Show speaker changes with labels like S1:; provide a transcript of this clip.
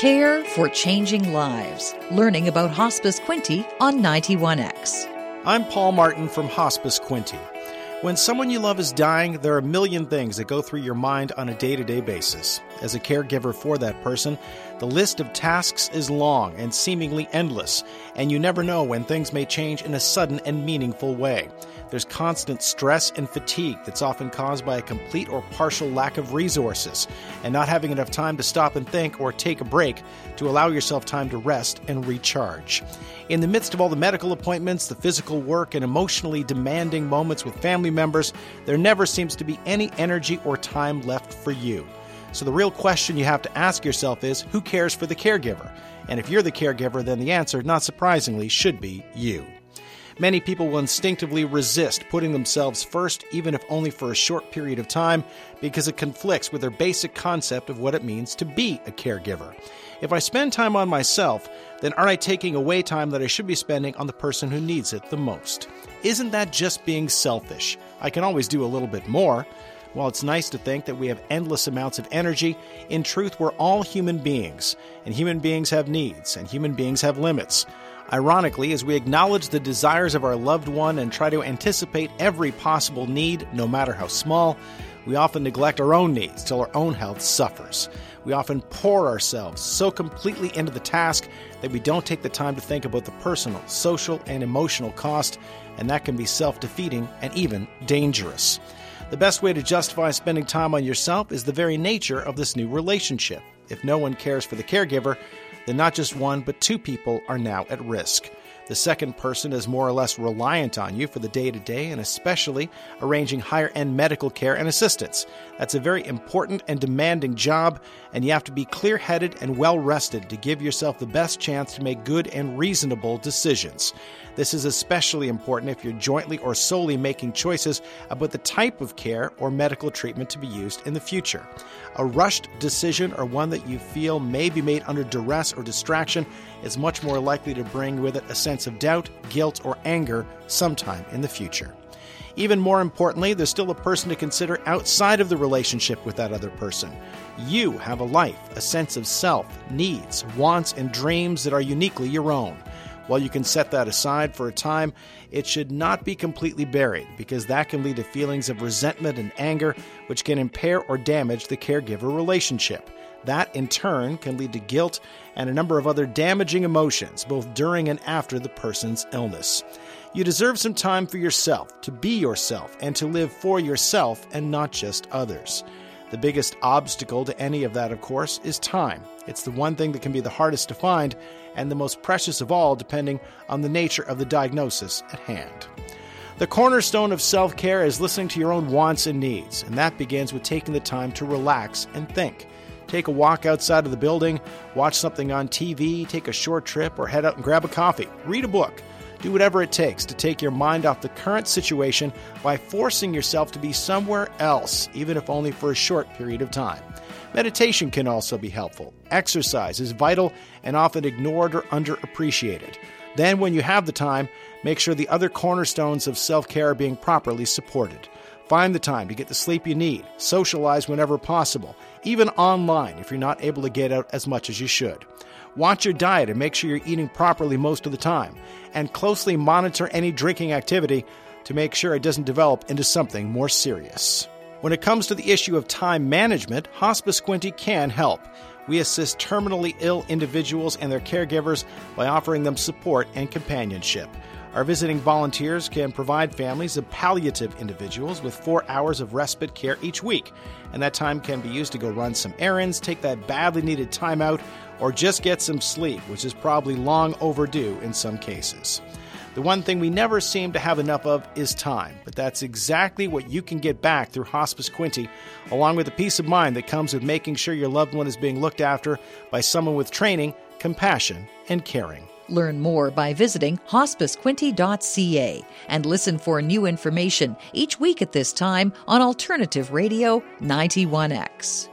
S1: Care for Changing Lives. Learning about Hospice Quinte on 91X.
S2: I'm Paul Martin from Hospice Quinte. When someone you love is dying, there are a million things that go through your mind on a day to day basis. As a caregiver for that person, the list of tasks is long and seemingly endless, and you never know when things may change in a sudden and meaningful way. There's constant stress and fatigue that's often caused by a complete or partial lack of resources and not having enough time to stop and think or take a break to allow yourself time to rest and recharge. In the midst of all the medical appointments, the physical work, and emotionally demanding moments with family members, there never seems to be any energy or time left for you. So the real question you have to ask yourself is who cares for the caregiver? And if you're the caregiver, then the answer, not surprisingly, should be you. Many people will instinctively resist putting themselves first, even if only for a short period of time, because it conflicts with their basic concept of what it means to be a caregiver. If I spend time on myself, then aren't I taking away time that I should be spending on the person who needs it the most? Isn't that just being selfish? I can always do a little bit more. While it's nice to think that we have endless amounts of energy, in truth, we're all human beings, and human beings have needs, and human beings have limits. Ironically, as we acknowledge the desires of our loved one and try to anticipate every possible need, no matter how small, we often neglect our own needs till our own health suffers. We often pour ourselves so completely into the task that we don't take the time to think about the personal, social, and emotional cost, and that can be self defeating and even dangerous. The best way to justify spending time on yourself is the very nature of this new relationship. If no one cares for the caregiver, then not just one, but two people are now at risk. The second person is more or less reliant on you for the day to day and especially arranging higher end medical care and assistance. That's a very important and demanding job, and you have to be clear headed and well rested to give yourself the best chance to make good and reasonable decisions. This is especially important if you're jointly or solely making choices about the type of care or medical treatment to be used in the future. A rushed decision or one that you feel may be made under duress or distraction is much more likely to bring with it a sense of doubt, guilt, or anger sometime in the future. Even more importantly, there's still a person to consider outside of the relationship with that other person. You have a life, a sense of self, needs, wants, and dreams that are uniquely your own. While you can set that aside for a time, it should not be completely buried because that can lead to feelings of resentment and anger, which can impair or damage the caregiver relationship. That, in turn, can lead to guilt and a number of other damaging emotions, both during and after the person's illness. You deserve some time for yourself, to be yourself, and to live for yourself and not just others. The biggest obstacle to any of that, of course, is time. It's the one thing that can be the hardest to find and the most precious of all, depending on the nature of the diagnosis at hand. The cornerstone of self care is listening to your own wants and needs, and that begins with taking the time to relax and think. Take a walk outside of the building, watch something on TV, take a short trip, or head out and grab a coffee. Read a book. Do whatever it takes to take your mind off the current situation by forcing yourself to be somewhere else, even if only for a short period of time. Meditation can also be helpful. Exercise is vital and often ignored or underappreciated. Then, when you have the time, make sure the other cornerstones of self care are being properly supported. Find the time to get the sleep you need, socialize whenever possible, even online if you're not able to get out as much as you should. Watch your diet and make sure you're eating properly most of the time, and closely monitor any drinking activity to make sure it doesn't develop into something more serious. When it comes to the issue of time management, Hospice Quinte can help. We assist terminally ill individuals and their caregivers by offering them support and companionship. Our visiting volunteers can provide families of palliative individuals with four hours of respite care each week, and that time can be used to go run some errands, take that badly needed time out, or just get some sleep, which is probably long overdue in some cases. The one thing we never seem to have enough of is time, but that's exactly what you can get back through Hospice Quinte, along with the peace of mind that comes with making sure your loved one is being looked after by someone with training, compassion, and caring.
S1: Learn more by visiting hospicequinte.ca and listen for new information each week at this time on Alternative Radio 91X.